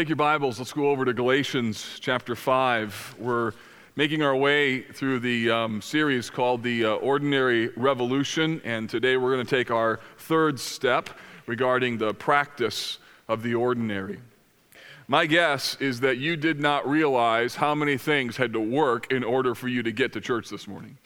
Take your Bibles, let's go over to Galatians chapter 5. We're making our way through the um, series called The uh, Ordinary Revolution, and today we're going to take our third step regarding the practice of the ordinary. My guess is that you did not realize how many things had to work in order for you to get to church this morning.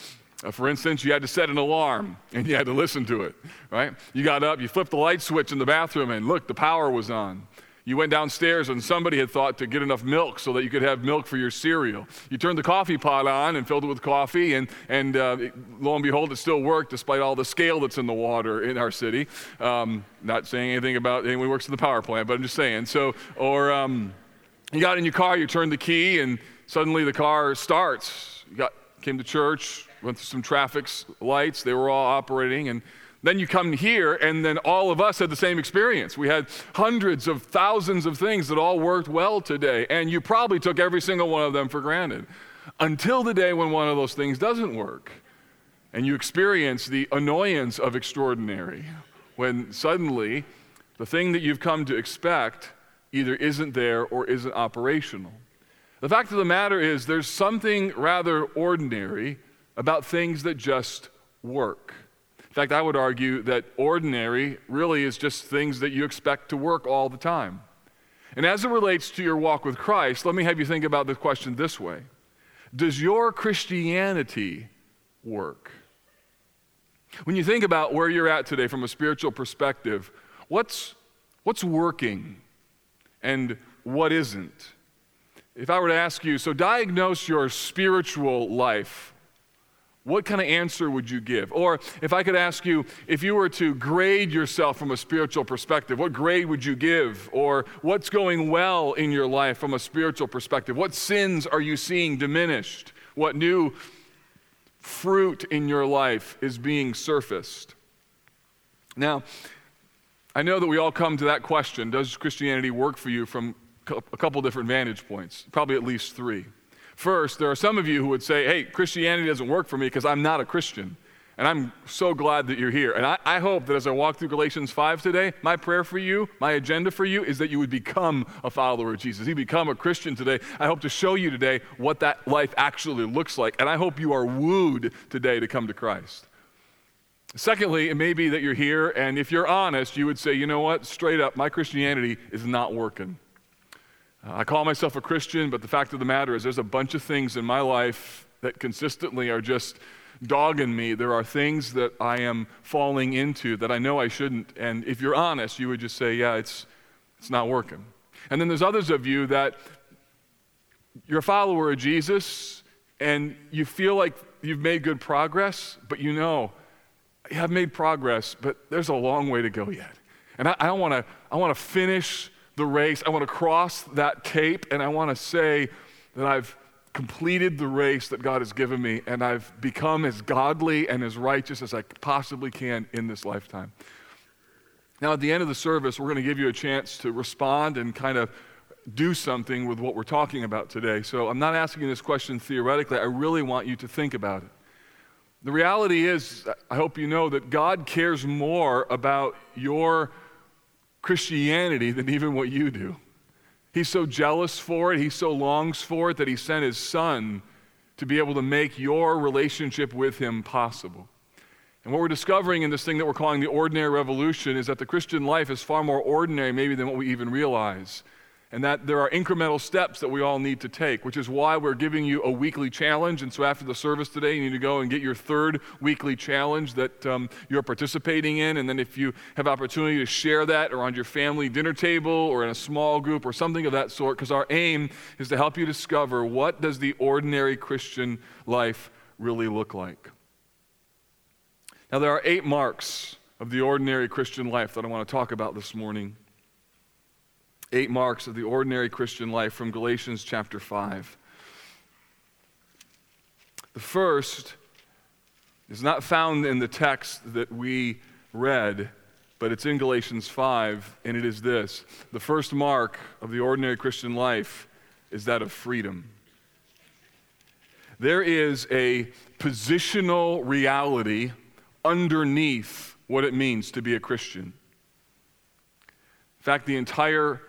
Uh, for instance, you had to set an alarm and you had to listen to it, right? You got up, you flipped the light switch in the bathroom, and look, the power was on. You went downstairs and somebody had thought to get enough milk so that you could have milk for your cereal. You turned the coffee pot on and filled it with coffee, and, and uh, lo and behold, it still worked despite all the scale that's in the water in our city. Um, not saying anything about anyone who works in the power plant, but I'm just saying. So, or um, you got in your car, you turned the key, and suddenly the car starts. You got, came to church, went through some traffic lights, they were all operating, and then you come here, and then all of us had the same experience. We had hundreds of thousands of things that all worked well today, and you probably took every single one of them for granted until the day when one of those things doesn't work. And you experience the annoyance of extraordinary when suddenly the thing that you've come to expect either isn't there or isn't operational. The fact of the matter is, there's something rather ordinary about things that just work. In fact, I would argue that ordinary really is just things that you expect to work all the time. And as it relates to your walk with Christ, let me have you think about the question this way Does your Christianity work? When you think about where you're at today from a spiritual perspective, what's, what's working and what isn't? If I were to ask you, so diagnose your spiritual life, what kind of answer would you give? Or if I could ask you, if you were to grade yourself from a spiritual perspective, what grade would you give? Or what's going well in your life from a spiritual perspective? What sins are you seeing diminished? What new fruit in your life is being surfaced? Now, I know that we all come to that question Does Christianity work for you from a couple different vantage points? Probably at least three. First, there are some of you who would say, hey, Christianity doesn't work for me because I'm not a Christian. And I'm so glad that you're here. And I, I, hope that as I walk through Galatians 5 today, my prayer for you, my agenda for you, is that you would become a follower of Jesus. You become a Christian today. I hope to show you today what that life actually looks like. And I hope you are wooed today to come to Christ. Secondly, it may be that you're here, and if you're honest, you would say, you know what, straight up, my Christianity is not working. Uh, I call myself a Christian, but the fact of the matter is, there's a bunch of things in my life that consistently are just dogging me. There are things that I am falling into that I know I shouldn't. And if you're honest, you would just say, yeah, it's, it's not working. And then there's others of you that you're a follower of Jesus and you feel like you've made good progress, but you know, yeah, I've made progress, but there's a long way to go yet. And I, I want to I want to finish the race. I want to cross that tape and I want to say that I've completed the race that God has given me and I've become as godly and as righteous as I possibly can in this lifetime. Now, at the end of the service, we're going to give you a chance to respond and kind of do something with what we're talking about today. So I'm not asking this question theoretically. I really want you to think about it. The reality is, I hope you know that God cares more about your Christianity than even what you do. He's so jealous for it, he so longs for it that he sent his son to be able to make your relationship with him possible. And what we're discovering in this thing that we're calling the ordinary revolution is that the Christian life is far more ordinary, maybe, than what we even realize and that there are incremental steps that we all need to take, which is why we're giving you a weekly challenge. And so after the service today, you need to go and get your third weekly challenge that um, you're participating in. And then if you have opportunity to share that or on your family dinner table or in a small group or something of that sort, because our aim is to help you discover what does the ordinary Christian life really look like. Now, there are eight marks of the ordinary Christian life that I want to talk about this morning eight marks of the ordinary Christian life from Galatians chapter 5. The first is not found in the text that we read, but it's in Galatians 5, and it is this The first mark of the ordinary Christian life is that of freedom. There is a positional reality underneath what it means to be a Christian. In fact, the entire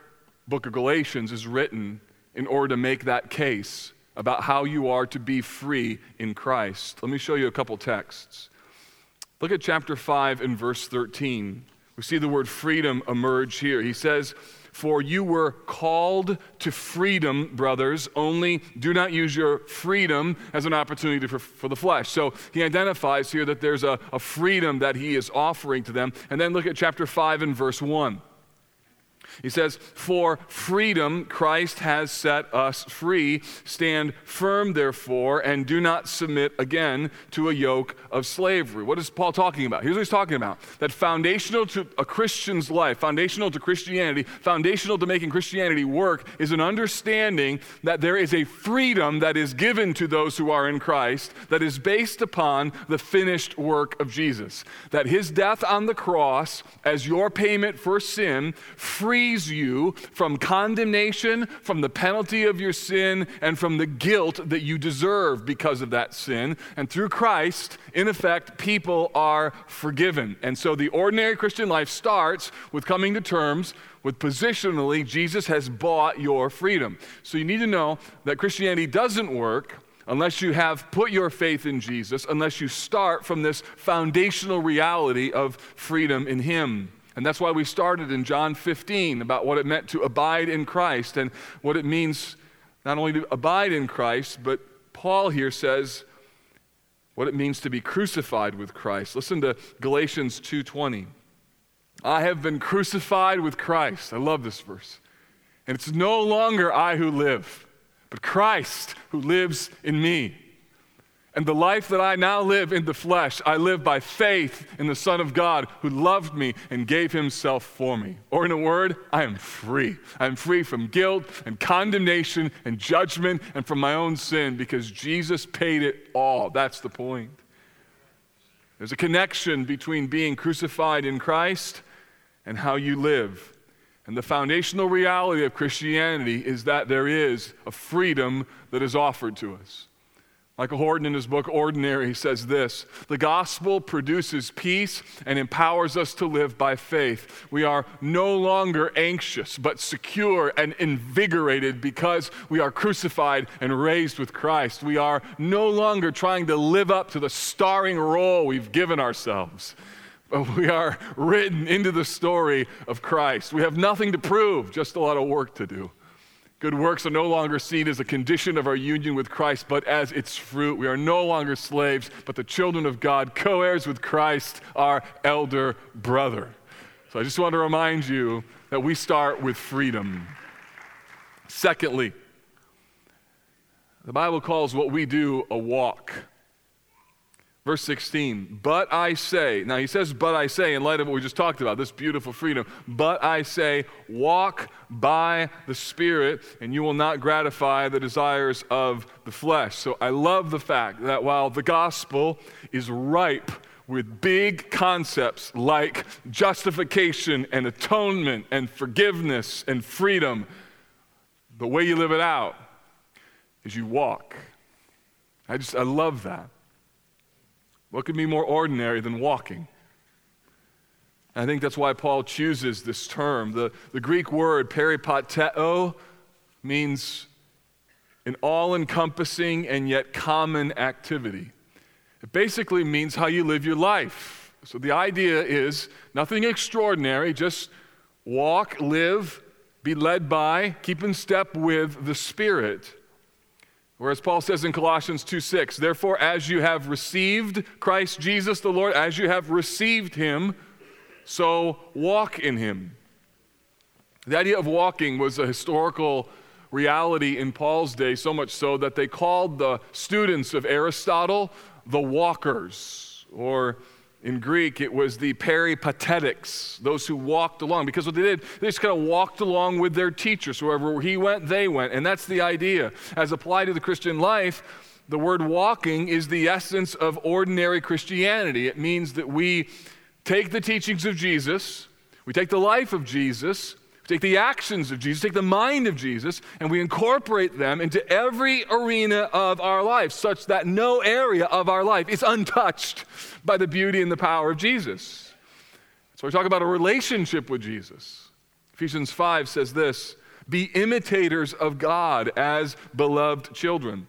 book of Galatians is written in order to make that case about how you are to be free in Christ. Let me show you a couple texts. Look at chapter 5 and verse 13. We see the word freedom emerge here. He says, For you were called to freedom, brothers, only do not use your freedom as an opportunity for, for the flesh. So he identifies here that there's a, a freedom that he is offering to them. And then look at chapter 5 and verse 1. He says, For freedom Christ has set us free. Stand firm, therefore, and do not submit again to a yoke of slavery. What is Paul talking about? Here's what he's talking about that foundational to a Christian's life, foundational to Christianity, foundational to making Christianity work, is an understanding that there is a freedom that is given to those who are in Christ that is based upon the finished work of Jesus. That his death on the cross, as your payment for sin, free frees you from condemnation, from the penalty of your sin, and from the guilt that you deserve because of that sin. And through Christ, in effect, people are forgiven. And so the ordinary Christian life starts with coming to terms with positionally, Jesus has bought your freedom. So you need to know that Christianity doesn't work unless you have put your faith in Jesus, unless you start from this foundational reality of freedom in Him. And that's why we started in John 15 about what it meant to abide in Christ and what it means not only to abide in Christ, but Paul here says what it means to be crucified with Christ. Listen to Galatians 2:20. I have been crucified with Christ. I love this verse. And it's no longer I who live, but Christ who lives in me. And the life that I now live in the flesh, I live by faith in the Son of God who loved me and gave himself for me. Or, in a word, I am free. I'm free from guilt and condemnation and judgment and from my own sin because Jesus paid it all. That's the point. There's a connection between being crucified in Christ and how you live. And the foundational reality of Christianity is that there is a freedom that is offered to us. Michael Horton, in his book Ordinary, says this The gospel produces peace and empowers us to live by faith. We are no longer anxious, but secure and invigorated because we are crucified and raised with Christ. We are no longer trying to live up to the starring role we've given ourselves. But we are written into the story of Christ. We have nothing to prove, just a lot of work to do. Good works are no longer seen as a condition of our union with Christ, but as its fruit. We are no longer slaves, but the children of God, co heirs with Christ, our elder brother. So I just want to remind you that we start with freedom. Secondly, the Bible calls what we do a walk. Verse 16, but I say, now he says, but I say, in light of what we just talked about, this beautiful freedom, but I say, walk by the Spirit, and you will not gratify the desires of the flesh. So I love the fact that while the gospel is ripe with big concepts like justification and atonement and forgiveness and freedom, the way you live it out is you walk. I just, I love that. What could be more ordinary than walking? I think that's why Paul chooses this term. The, the Greek word peripateo means an all encompassing and yet common activity. It basically means how you live your life. So the idea is nothing extraordinary, just walk, live, be led by, keep in step with the Spirit. Whereas Paul says in Colossians 2 6, therefore, as you have received Christ Jesus the Lord, as you have received him, so walk in him. The idea of walking was a historical reality in Paul's day, so much so that they called the students of Aristotle the walkers, or in Greek, it was the peripatetics, those who walked along. Because what they did, they just kind of walked along with their teachers. Wherever he went, they went. And that's the idea. As applied to the Christian life, the word walking is the essence of ordinary Christianity. It means that we take the teachings of Jesus, we take the life of Jesus, take the actions of Jesus, take the mind of Jesus, and we incorporate them into every arena of our life, such that no area of our life is untouched by the beauty and the power of Jesus. So we talk about a relationship with Jesus. Ephesians 5 says this Be imitators of God as beloved children.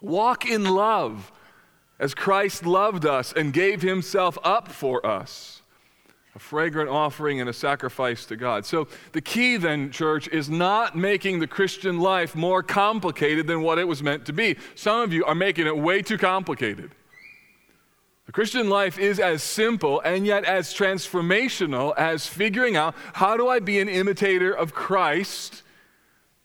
Walk in love as Christ loved us and gave himself up for us. A fragrant offering and a sacrifice to God. So, the key then, church, is not making the Christian life more complicated than what it was meant to be. Some of you are making it way too complicated. The Christian life is as simple and yet as transformational as figuring out how do I be an imitator of Christ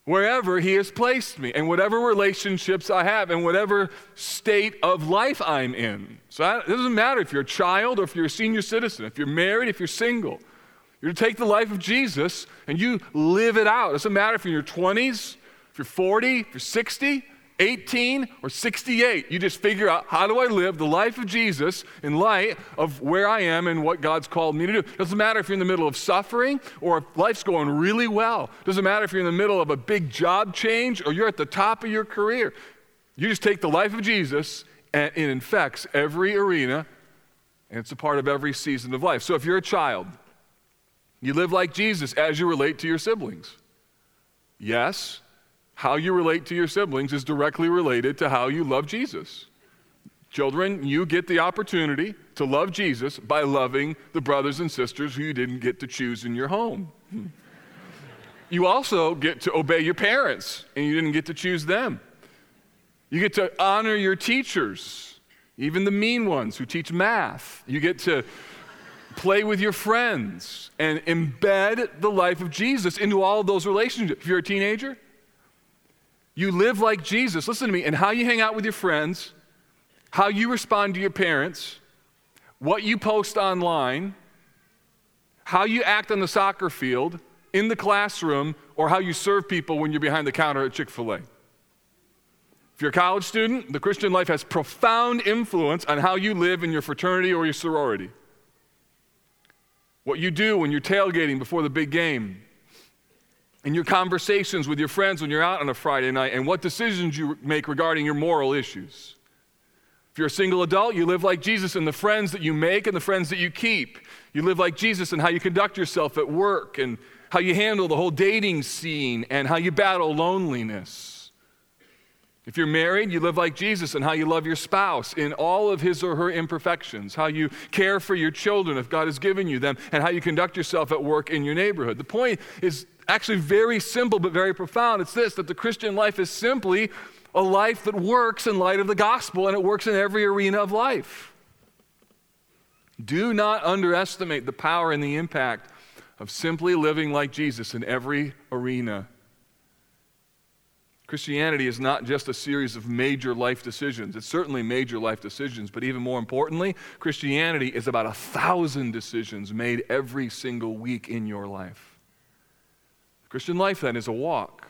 wherever He has placed me and whatever relationships I have and whatever state of life I'm in. So it doesn't matter if you're a child or if you're a senior citizen, if you're married, if you're single. You're to take the life of Jesus and you live it out. It doesn't matter if you're in your 20s, if you're 40, if you're 60. 18 or 68. You just figure out how do I live the life of Jesus in light of where I am and what God's called me to do. Doesn't matter if you're in the middle of suffering or if life's going really well. Doesn't matter if you're in the middle of a big job change or you're at the top of your career. You just take the life of Jesus and it infects every arena and it's a part of every season of life. So if you're a child, you live like Jesus as you relate to your siblings. Yes, how you relate to your siblings is directly related to how you love Jesus. Children, you get the opportunity to love Jesus by loving the brothers and sisters who you didn't get to choose in your home. You also get to obey your parents, and you didn't get to choose them. You get to honor your teachers, even the mean ones who teach math. You get to play with your friends and embed the life of Jesus into all of those relationships. If you're a teenager, you live like Jesus, listen to me, and how you hang out with your friends, how you respond to your parents, what you post online, how you act on the soccer field, in the classroom, or how you serve people when you're behind the counter at Chick fil A. If you're a college student, the Christian life has profound influence on how you live in your fraternity or your sorority. What you do when you're tailgating before the big game, in your conversations with your friends when you're out on a Friday night and what decisions you make regarding your moral issues. If you're a single adult, you live like Jesus in the friends that you make and the friends that you keep. You live like Jesus in how you conduct yourself at work and how you handle the whole dating scene and how you battle loneliness. If you're married, you live like Jesus and how you love your spouse in all of his or her imperfections, how you care for your children if God has given you them, and how you conduct yourself at work in your neighborhood. The point is actually very simple but very profound. It's this that the Christian life is simply a life that works in light of the gospel and it works in every arena of life. Do not underestimate the power and the impact of simply living like Jesus in every arena. Christianity is not just a series of major life decisions. It's certainly major life decisions, but even more importantly, Christianity is about a thousand decisions made every single week in your life. Christian life, then, is a walk.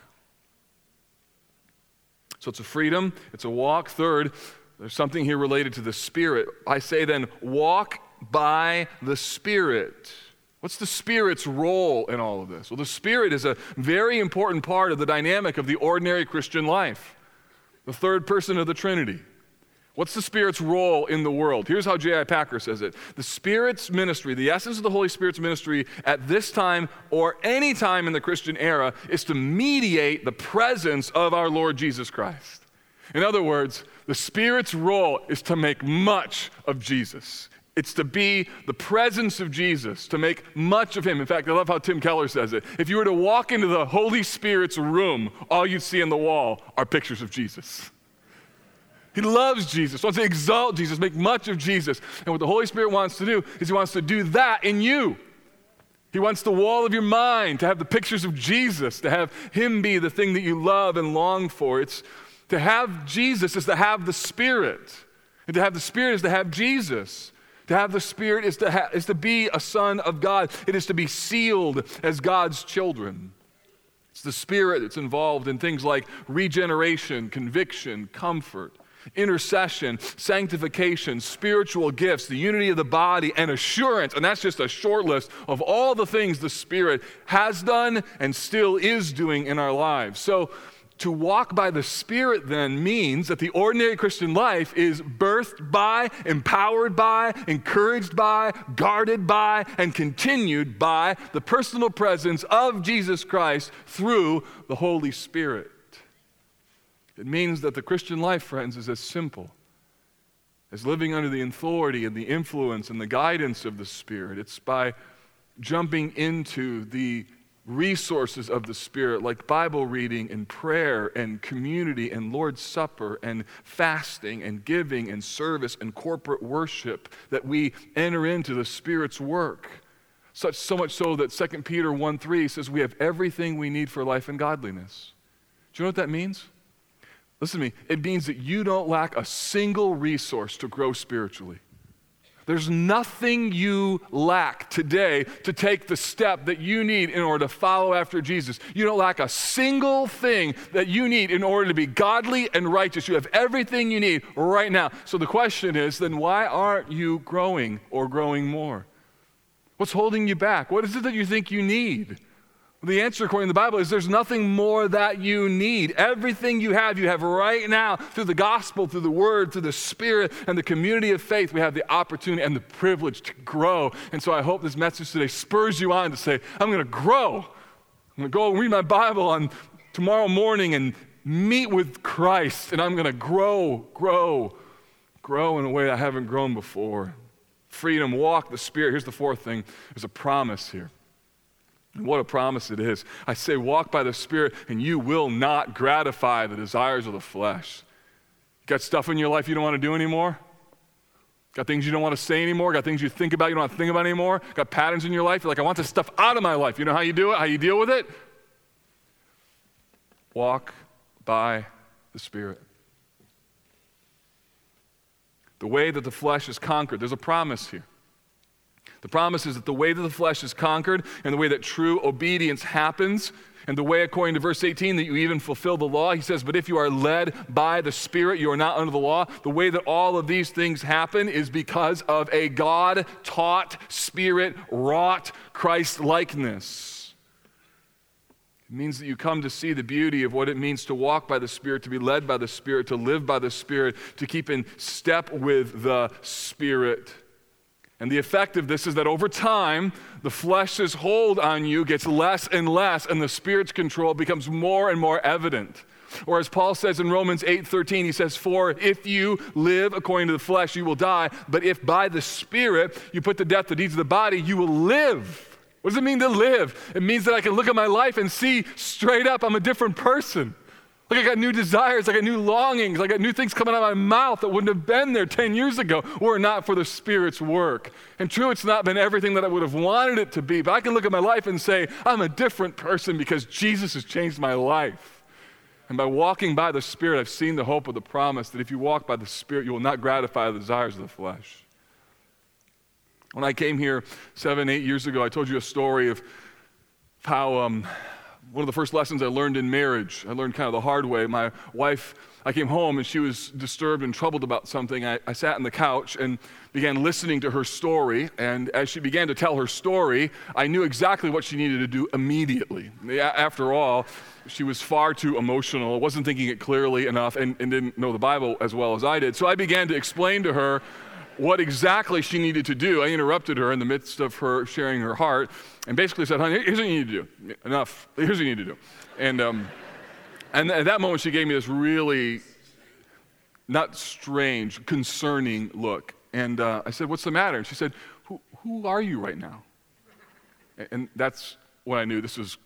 So it's a freedom, it's a walk. Third, there's something here related to the Spirit. I say then, walk by the Spirit. What's the Spirit's role in all of this? Well, the Spirit is a very important part of the dynamic of the ordinary Christian life, the third person of the Trinity. What's the Spirit's role in the world? Here's how J.I. Packer says it The Spirit's ministry, the essence of the Holy Spirit's ministry at this time or any time in the Christian era, is to mediate the presence of our Lord Jesus Christ. In other words, the Spirit's role is to make much of Jesus. It's to be the presence of Jesus, to make much of him. In fact, I love how Tim Keller says it. If you were to walk into the Holy Spirit's room, all you'd see on the wall are pictures of Jesus. He loves Jesus, wants to exalt Jesus, make much of Jesus. And what the Holy Spirit wants to do is He wants to do that in you. He wants the wall of your mind to have the pictures of Jesus, to have Him be the thing that you love and long for. It's to have Jesus is to have the Spirit. And to have the Spirit is to have Jesus. To have the Spirit is to, ha- is to be a son of God. It is to be sealed as God's children. It's the Spirit that's involved in things like regeneration, conviction, comfort intercession, sanctification, spiritual gifts, the unity of the body, and assurance. And that's just a short list of all the things the Spirit has done and still is doing in our lives. So, to walk by the Spirit then means that the ordinary Christian life is birthed by, empowered by, encouraged by, guarded by, and continued by the personal presence of Jesus Christ through the Holy Spirit. It means that the Christian life, friends, is as simple as living under the authority and the influence and the guidance of the Spirit. It's by jumping into the resources of the Spirit, like Bible reading and prayer and community and Lord's Supper and fasting and giving and service and corporate worship, that we enter into the Spirit's work. Such so much so that 2 Peter 1 3 says we have everything we need for life and godliness. Do you know what that means? Listen to me. It means that you don't lack a single resource to grow spiritually. There's nothing you lack today to take the step that you need in order to follow after Jesus. You don't lack a single thing that you need in order to be godly and righteous. You have everything you need right now. So the question is then why aren't you growing or growing more? What's holding you back? What is it that you think you need? The answer, according to the Bible, is there's nothing more that you need. Everything you have, you have right now through the gospel, through the word, through the spirit, and the community of faith. We have the opportunity and the privilege to grow. And so I hope this message today spurs you on to say, I'm going to grow. I'm going to go and read my Bible on tomorrow morning and meet with Christ. And I'm going to grow, grow, grow in a way I haven't grown before. Freedom, walk the Spirit. Here's the fourth thing there's a promise here. What a promise it is. I say, walk by the Spirit, and you will not gratify the desires of the flesh. Got stuff in your life you don't want to do anymore? Got things you don't want to say anymore? Got things you think about you don't want to think about anymore? Got patterns in your life? You're like, I want this stuff out of my life. You know how you do it? How you deal with it? Walk by the Spirit. The way that the flesh is conquered, there's a promise here. The promise is that the way that the flesh is conquered and the way that true obedience happens and the way, according to verse 18, that you even fulfill the law, he says, But if you are led by the Spirit, you are not under the law. The way that all of these things happen is because of a God taught, Spirit wrought Christ likeness. It means that you come to see the beauty of what it means to walk by the Spirit, to be led by the Spirit, to live by the Spirit, to keep in step with the Spirit. And the effect of this is that over time, the flesh's hold on you gets less and less, and the spirit's control becomes more and more evident. Or as Paul says in Romans 8:13, he says, "For if you live according to the flesh, you will die, but if by the spirit you put to death the deeds of the body, you will live." What does it mean to live? It means that I can look at my life and see straight up I'm a different person. Like I got new desires, I got new longings, I got new things coming out of my mouth that wouldn't have been there 10 years ago were it not for the Spirit's work. And true, it's not been everything that I would have wanted it to be, but I can look at my life and say, I'm a different person because Jesus has changed my life. And by walking by the Spirit, I've seen the hope of the promise that if you walk by the Spirit, you will not gratify the desires of the flesh. When I came here seven, eight years ago, I told you a story of how um, one of the first lessons I learned in marriage. I learned kind of the hard way. My wife, I came home and she was disturbed and troubled about something. I, I sat on the couch and began listening to her story. And as she began to tell her story, I knew exactly what she needed to do immediately. After all, she was far too emotional, wasn't thinking it clearly enough, and, and didn't know the Bible as well as I did. So I began to explain to her what exactly she needed to do. I interrupted her in the midst of her sharing her heart and basically said, honey, here's what you need to do. Enough. Here's what you need to do. And, um, and at that moment, she gave me this really not strange, concerning look. And uh, I said, What's the matter? And she said, Who, who are you right now? And that's when I knew this was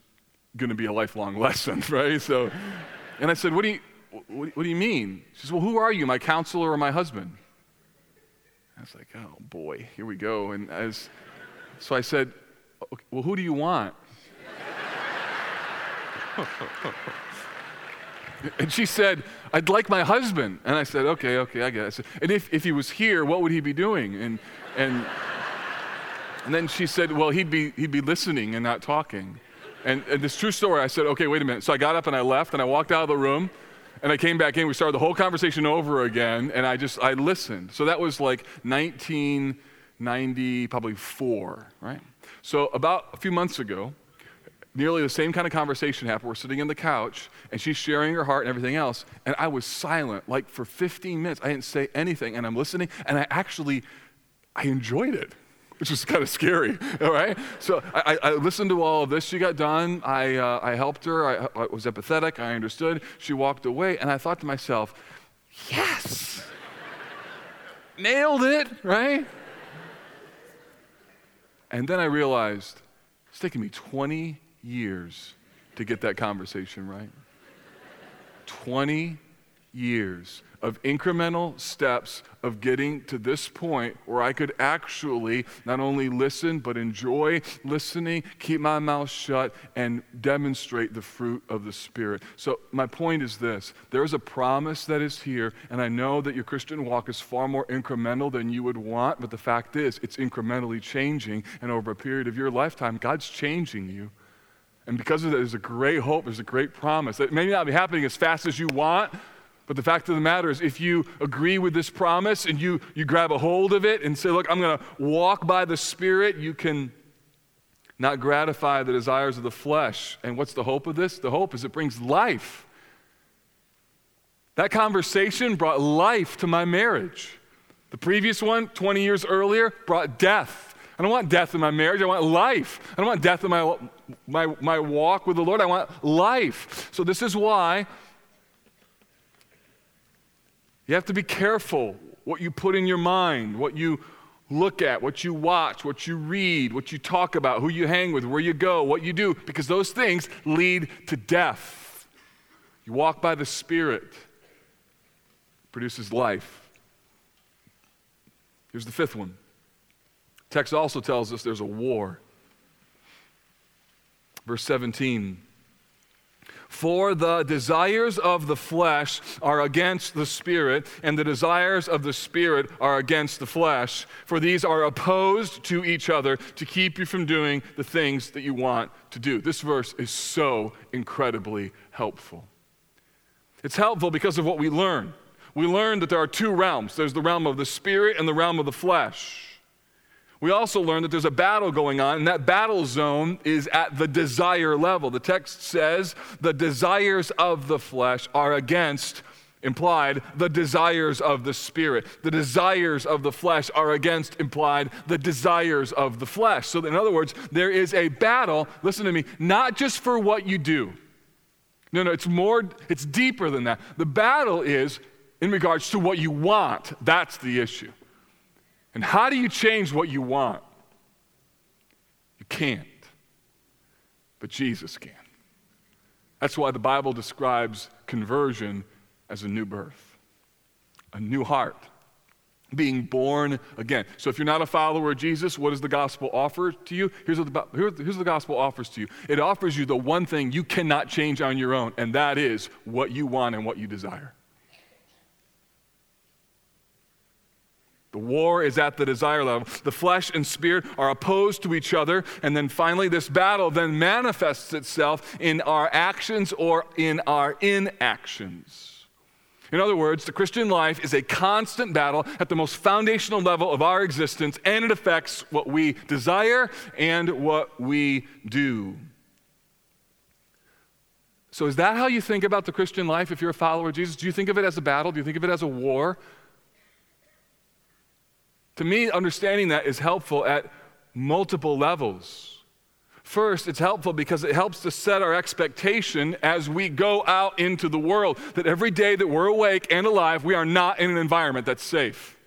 going to be a lifelong lesson, right? So, and I said, What do you, what, what do you mean? She says, Well, who are you, my counselor or my husband? I was like, Oh boy, here we go. And as, so I said, okay, Well, who do you want? and she said, I'd like my husband. And I said, okay, okay, I guess. And if, if he was here, what would he be doing? And, and, and then she said, well, he'd be, he'd be listening and not talking. And, and this true story, I said, okay, wait a minute. So I got up and I left and I walked out of the room and I came back in. We started the whole conversation over again and I just, I listened. So that was like 1990, probably four, right? So about a few months ago, nearly the same kind of conversation happened. We're sitting in the couch, and she's sharing her heart and everything else. And I was silent, like for 15 minutes. I didn't say anything, and I'm listening, and I actually, I enjoyed it, which was kind of scary, all right? So I, I, listened to all of this. She got done. I, uh, I helped her. I, I was empathetic. I understood. She walked away, and I thought to myself, yes, nailed it, right? And then I realized it's taken me 20 years to get that conversation right. 20 years of incremental steps of getting to this point where I could actually not only listen, but enjoy listening, keep my mouth shut, and demonstrate the fruit of the Spirit. So, my point is this there is a promise that is here, and I know that your Christian walk is far more incremental than you would want, but the fact is, it's incrementally changing, and over a period of your lifetime, God's changing you. And because of that, there's a great hope, there's a great promise. It may not be happening as fast as you want, but the fact of the matter is, if you agree with this promise and you, you grab a hold of it and say, Look, I'm going to walk by the Spirit, you can not gratify the desires of the flesh. And what's the hope of this? The hope is it brings life. That conversation brought life to my marriage. The previous one, 20 years earlier, brought death. I don't want death in my marriage. I want life. I don't want death in my, my, my walk with the Lord. I want life. So, this is why you have to be careful what you put in your mind, what you look at, what you watch, what you read, what you talk about, who you hang with, where you go, what you do, because those things lead to death. You walk by the Spirit, produces life. Here's the fifth one. Text also tells us there's a war. Verse 17 For the desires of the flesh are against the Spirit, and the desires of the Spirit are against the flesh. For these are opposed to each other to keep you from doing the things that you want to do. This verse is so incredibly helpful. It's helpful because of what we learn. We learn that there are two realms there's the realm of the Spirit and the realm of the flesh. We also learn that there's a battle going on, and that battle zone is at the desire level. The text says the desires of the flesh are against, implied, the desires of the spirit. The desires of the flesh are against, implied, the desires of the flesh. So, in other words, there is a battle, listen to me, not just for what you do. No, no, it's more, it's deeper than that. The battle is in regards to what you want. That's the issue. And how do you change what you want? You can't. But Jesus can. That's why the Bible describes conversion as a new birth, a new heart, being born again. So if you're not a follower of Jesus, what does the gospel offer to you? Here's what the, here's what the gospel offers to you it offers you the one thing you cannot change on your own, and that is what you want and what you desire. The war is at the desire level. The flesh and spirit are opposed to each other. And then finally, this battle then manifests itself in our actions or in our inactions. In other words, the Christian life is a constant battle at the most foundational level of our existence, and it affects what we desire and what we do. So, is that how you think about the Christian life if you're a follower of Jesus? Do you think of it as a battle? Do you think of it as a war? To me, understanding that is helpful at multiple levels. First, it's helpful because it helps to set our expectation as we go out into the world that every day that we're awake and alive, we are not in an environment that's safe.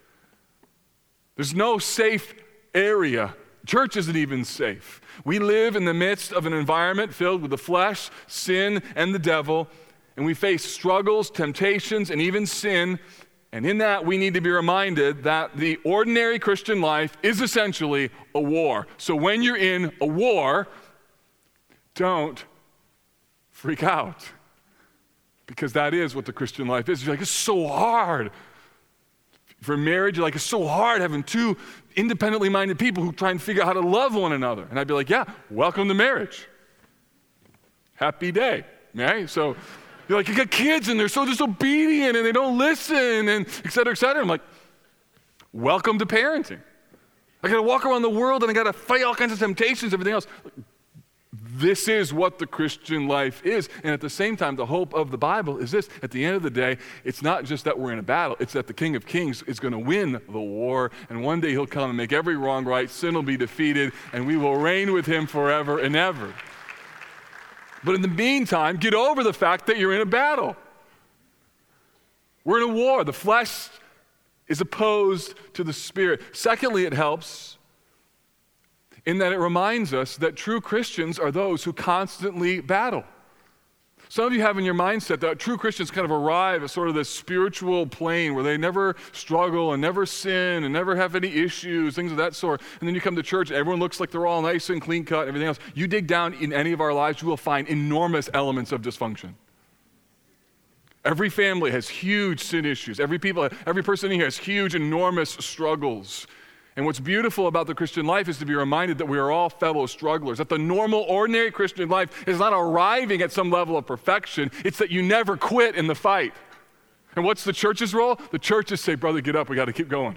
There's no safe area. Church isn't even safe. We live in the midst of an environment filled with the flesh, sin, and the devil, and we face struggles, temptations, and even sin and in that, we need to be reminded that the ordinary Christian life is essentially a war. So when you're in a war, don't freak out. Because that is what the Christian life is. You're like, it's so hard. For marriage, you're like, it's so hard having two independently minded people who try and figure out how to love one another. And I'd be like, yeah, welcome to marriage. Happy day. Right? So you're like, you got kids and they're so disobedient and they don't listen and et cetera, et cetera. I'm like, welcome to parenting. I got to walk around the world and I got to fight all kinds of temptations, everything else. This is what the Christian life is. And at the same time, the hope of the Bible is this at the end of the day, it's not just that we're in a battle, it's that the King of Kings is going to win the war. And one day he'll come and make every wrong right, sin will be defeated, and we will reign with him forever and ever. But in the meantime, get over the fact that you're in a battle. We're in a war. The flesh is opposed to the spirit. Secondly, it helps in that it reminds us that true Christians are those who constantly battle. Some of you have in your mindset that true Christians kind of arrive at sort of this spiritual plane where they never struggle and never sin and never have any issues, things of that sort. And then you come to church, everyone looks like they're all nice and clean cut and everything else. You dig down in any of our lives, you will find enormous elements of dysfunction. Every family has huge sin issues. Every people, every person in here has huge, enormous struggles. And what's beautiful about the Christian life is to be reminded that we are all fellow strugglers. That the normal, ordinary Christian life is not arriving at some level of perfection, it's that you never quit in the fight. And what's the church's role? The churches say, brother, get up, we got to keep going.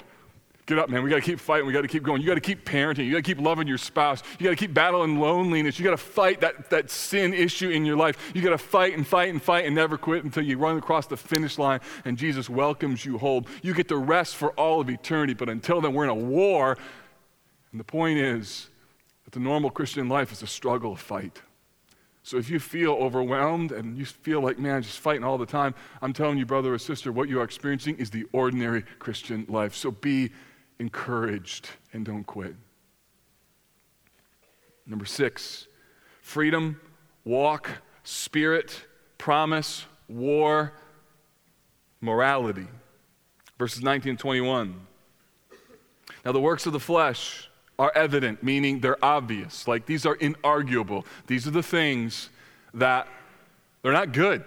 Get up, man. We got to keep fighting. We got to keep going. You got to keep parenting. You got to keep loving your spouse. You got to keep battling loneliness. You got to fight that, that sin issue in your life. You got to fight and fight and fight and never quit until you run across the finish line and Jesus welcomes you home. You get to rest for all of eternity. But until then, we're in a war. And the point is that the normal Christian life is a struggle, a fight. So if you feel overwhelmed and you feel like, man, just fighting all the time, I'm telling you, brother or sister, what you are experiencing is the ordinary Christian life. So be encouraged and don't quit. Number six, freedom, walk, spirit, promise, war, morality. Verses 19 and 21. Now, the works of the flesh are evident, meaning they're obvious. Like these are inarguable. These are the things that they're not good.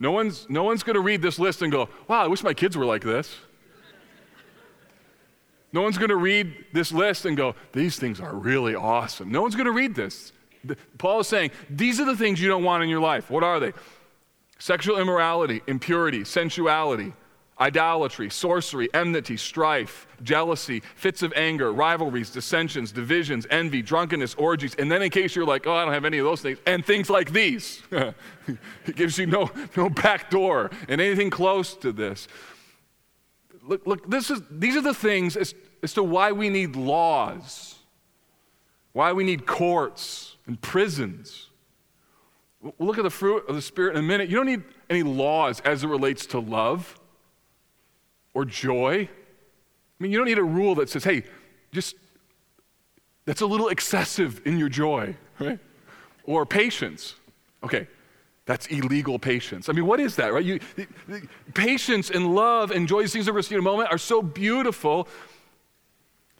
No one's, no one's going to read this list and go, wow, I wish my kids were like this. No one's going to read this list and go, these things are really awesome. No one's going to read this. Paul is saying, these are the things you don't want in your life. What are they? Sexual immorality, impurity, sensuality, idolatry, sorcery, enmity, strife, jealousy, fits of anger, rivalries, dissensions, divisions, envy, drunkenness, orgies. And then, in case you're like, oh, I don't have any of those things, and things like these. it gives you no, no back door and anything close to this. Look, look this is, these are the things as, as to why we need laws, why we need courts and prisons. We'll look at the fruit of the Spirit in a minute. You don't need any laws as it relates to love or joy. I mean, you don't need a rule that says, hey, just that's a little excessive in your joy, right? Or patience. Okay, that's illegal patience. I mean, what is that, right? You, patience and love and joy, seeing in a moment, are so beautiful.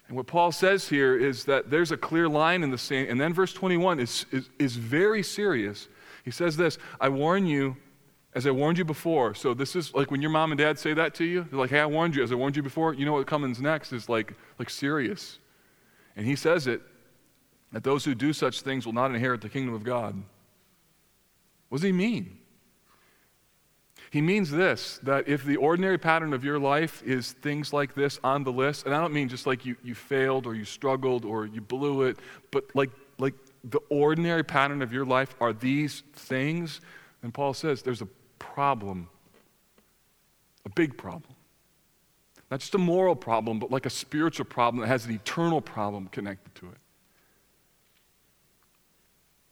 And what Paul says here is that there's a clear line in the sand. And then verse 21 is, is, is very serious. He says this I warn you, as I warned you before. So this is like when your mom and dad say that to you, they're like, hey, I warned you, as I warned you before. You know what comes next is like, like serious. And he says it that those who do such things will not inherit the kingdom of God. What does he mean? He means this that if the ordinary pattern of your life is things like this on the list, and I don't mean just like you, you failed or you struggled or you blew it, but like, like the ordinary pattern of your life are these things, then Paul says there's a problem, a big problem. Not just a moral problem, but like a spiritual problem that has an eternal problem connected to it.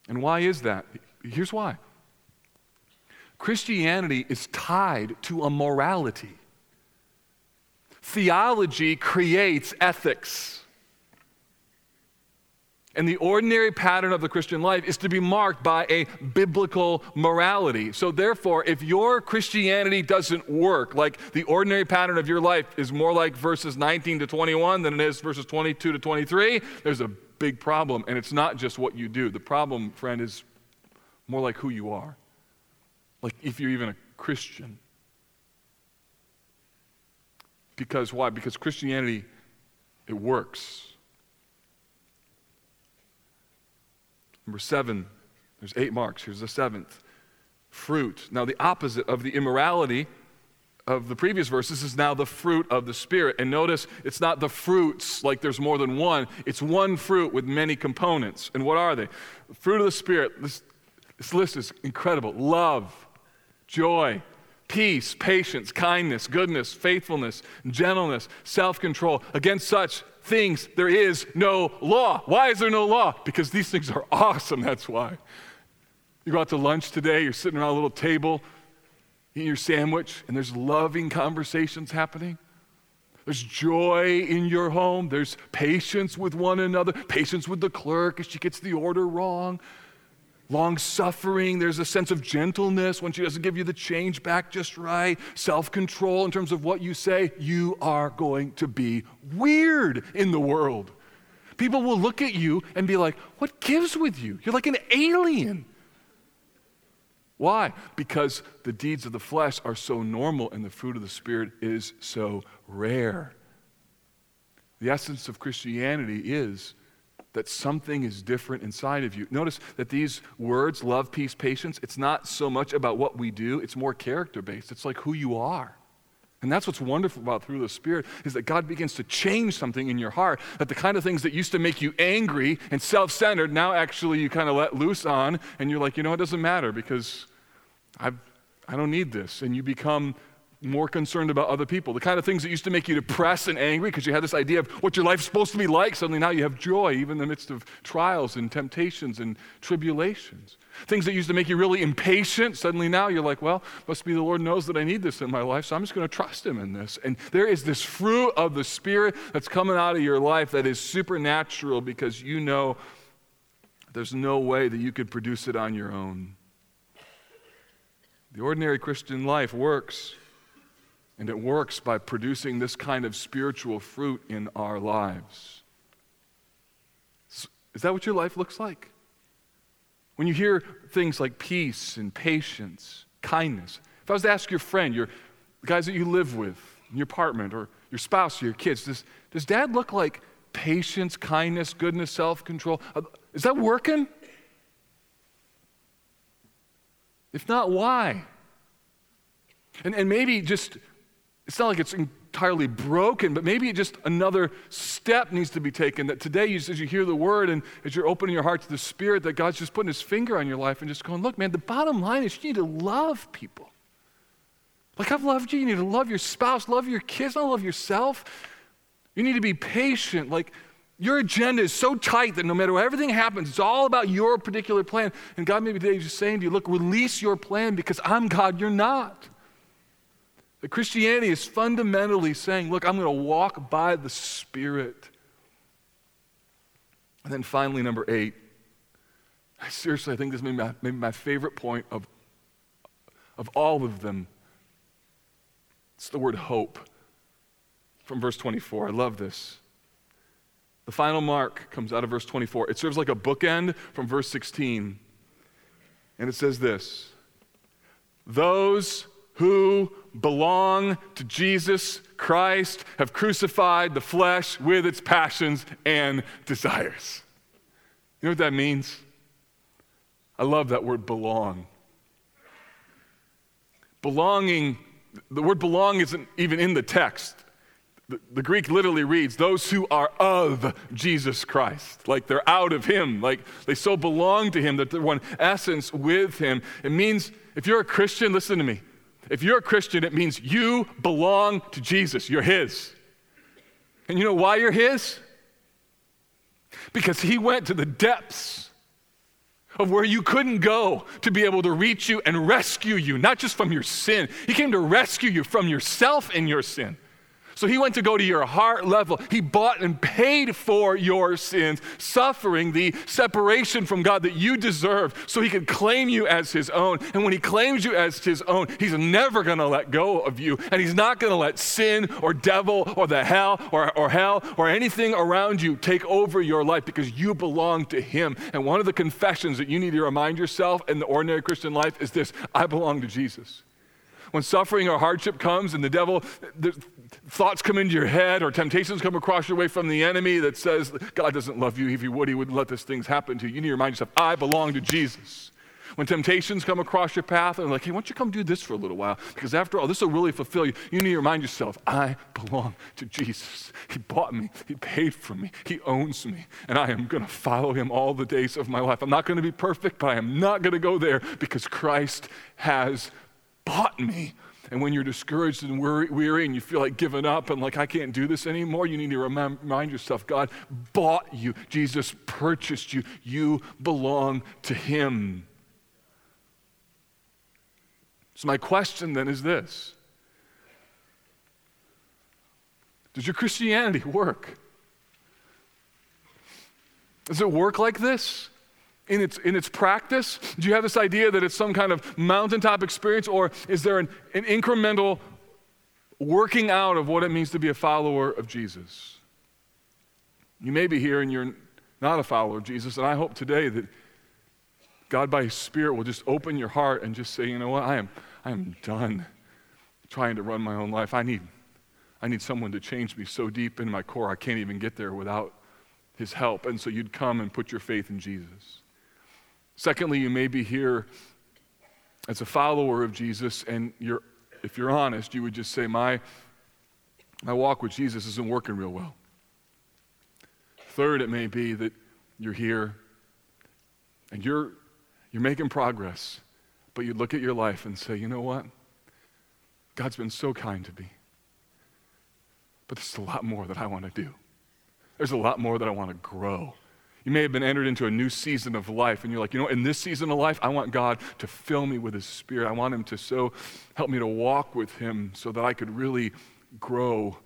And why is that? Here's why Christianity is tied to a morality. Theology creates ethics. And the ordinary pattern of the Christian life is to be marked by a biblical morality. So, therefore, if your Christianity doesn't work, like the ordinary pattern of your life is more like verses 19 to 21 than it is verses 22 to 23, there's a big problem. And it's not just what you do. The problem, friend, is more like who you are like if you're even a Christian. Because why? Because Christianity, it works. Number seven, there's eight marks. Here's the seventh fruit. Now, the opposite of the immorality of the previous verses is now the fruit of the Spirit. And notice it's not the fruits like there's more than one, it's one fruit with many components. And what are they? fruit of the Spirit, this, this list is incredible love, joy, peace, patience, kindness, goodness, faithfulness, gentleness, self control. Against such things there is no law. Why is there no law? Because these things are awesome, that's why. You go out to lunch today, you're sitting around a little table, eating your sandwich, and there's loving conversations happening. There's joy in your home. There's patience with one another, patience with the clerk if she gets the order wrong. Long suffering, there's a sense of gentleness when she doesn't give you the change back just right. Self control in terms of what you say. You are going to be weird in the world. People will look at you and be like, What gives with you? You're like an alien. Why? Because the deeds of the flesh are so normal and the fruit of the Spirit is so rare. The essence of Christianity is that something is different inside of you. Notice that these words, love, peace, patience, it's not so much about what we do, it's more character based. It's like who you are. And that's what's wonderful about through the Spirit is that God begins to change something in your heart. That the kind of things that used to make you angry and self centered, now actually you kind of let loose on, and you're like, you know, it doesn't matter because I've, I don't need this. And you become more concerned about other people. The kind of things that used to make you depressed and angry because you had this idea of what your life's supposed to be like, suddenly now you have joy, even in the midst of trials and temptations and tribulations. Things that used to make you really impatient, suddenly now you're like, well, must be the Lord knows that I need this in my life, so I'm just going to trust Him in this. And there is this fruit of the Spirit that's coming out of your life that is supernatural because you know there's no way that you could produce it on your own. The ordinary Christian life works and it works by producing this kind of spiritual fruit in our lives. Is that what your life looks like? When you hear things like peace and patience, kindness, if I was to ask your friend, your the guys that you live with in your apartment, or your spouse, or your kids, does, does dad look like patience, kindness, goodness, self control? Uh, is that working? If not, why? And, and maybe just it's not like it's entirely broken, but maybe just another step needs to be taken. That today, as you hear the word and as you're opening your heart to the Spirit, that God's just putting his finger on your life and just going, look, man, the bottom line is you need to love people. Like I've loved you, you need to love your spouse, love your kids, not love yourself. You need to be patient. Like your agenda is so tight that no matter what everything happens, it's all about your particular plan. And God maybe today is just saying to you, look, release your plan because I'm God, you're not. That Christianity is fundamentally saying, look, I'm going to walk by the Spirit. And then finally, number eight, I seriously, I think this may be my, maybe my favorite point of, of all of them. It's the word hope from verse 24. I love this. The final mark comes out of verse 24. It serves like a bookend from verse 16. And it says this Those who belong to Jesus Christ have crucified the flesh with its passions and desires. You know what that means? I love that word belong. Belonging, the word belong isn't even in the text. The, Greek literally reads, those who are of Jesus Christ. Like they're out of Him. Like they so belong to Him that they're one essence with Him. It means, if you're a Christian, listen to me. If you're a Christian, it means you belong to Jesus. You're His. And you know why you're His? Because He went to the depths of where you couldn't go to be able to reach you and rescue you, not just from your sin. He came to rescue you from yourself and your sin. So he went to go to your heart level. He bought and paid for your sins, suffering the separation from God that you deserve so he could claim you as his own. And when he claims you as his own, he's never going to let go of you. And he's not going to let sin or devil or the hell or, or hell or anything around you take over your life because you belong to him. And one of the confessions that you need to remind yourself in the ordinary Christian life is this I belong to Jesus when suffering or hardship comes and the devil, thoughts come into your head or temptations come across your way from the enemy that says, God doesn't love you. If he would, he wouldn't let these things happen to you. You need to remind yourself, I belong to Jesus. When temptations come across your path and like, hey, why don't you come do this for a little while? Because after all, this will really fulfill you. You need to remind yourself, I belong to Jesus. He bought me, He paid for me, He owns me, and I am going to follow Him all the days of my life. I'm not going to be perfect, but I am not going to go there because Christ has bought me. And when you're discouraged and weary and you feel like giving up and like, I can't do this anymore, you need to remind yourself God bought you. Jesus purchased you. You belong to Him. So, my question then is this Does your Christianity work? Does it work like this? In its, in its practice? Do you have this idea that it's some kind of mountaintop experience, or is there an, an incremental working out of what it means to be a follower of Jesus? You may be here and you're not a follower of Jesus, and I hope today that God, by His Spirit, will just open your heart and just say, you know what, I am, I am done trying to run my own life. I need, I need someone to change me so deep in my core, I can't even get there without His help. And so you'd come and put your faith in Jesus. Secondly, you may be here as a follower of Jesus, and you're, if you're honest, you would just say, my, my walk with Jesus isn't working real well. Third, it may be that you're here and you're, you're making progress, but you look at your life and say, you know what? God's been so kind to me. But there's a lot more that I want to do. There's a lot more that I want to grow. You may have been entered into a new season of life, and you're like, you know, in this season of life, I want God to fill me with His Spirit. I want Him to so help me to walk with Him so that I could really grow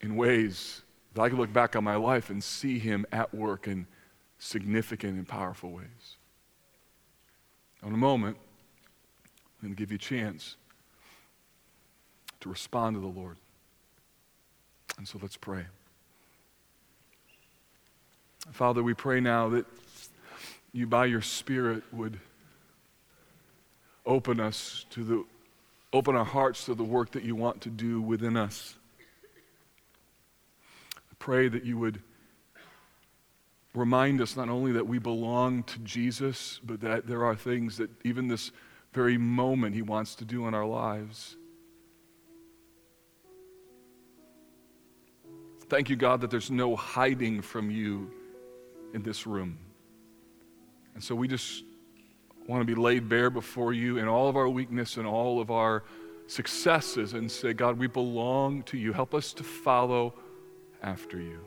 in ways that I could look back on my life and see Him at work in significant and powerful ways. In a moment, I'm going to give you a chance to respond to the Lord. And so let's pray. Father, we pray now that you, by your Spirit, would open us to the open our hearts to the work that you want to do within us. I pray that you would remind us not only that we belong to Jesus, but that there are things that even this very moment he wants to do in our lives. Thank you, God, that there's no hiding from you in this room. And so we just want to be laid bare before you in all of our weakness and all of our successes and say, God, we belong to you. Help us to follow after you.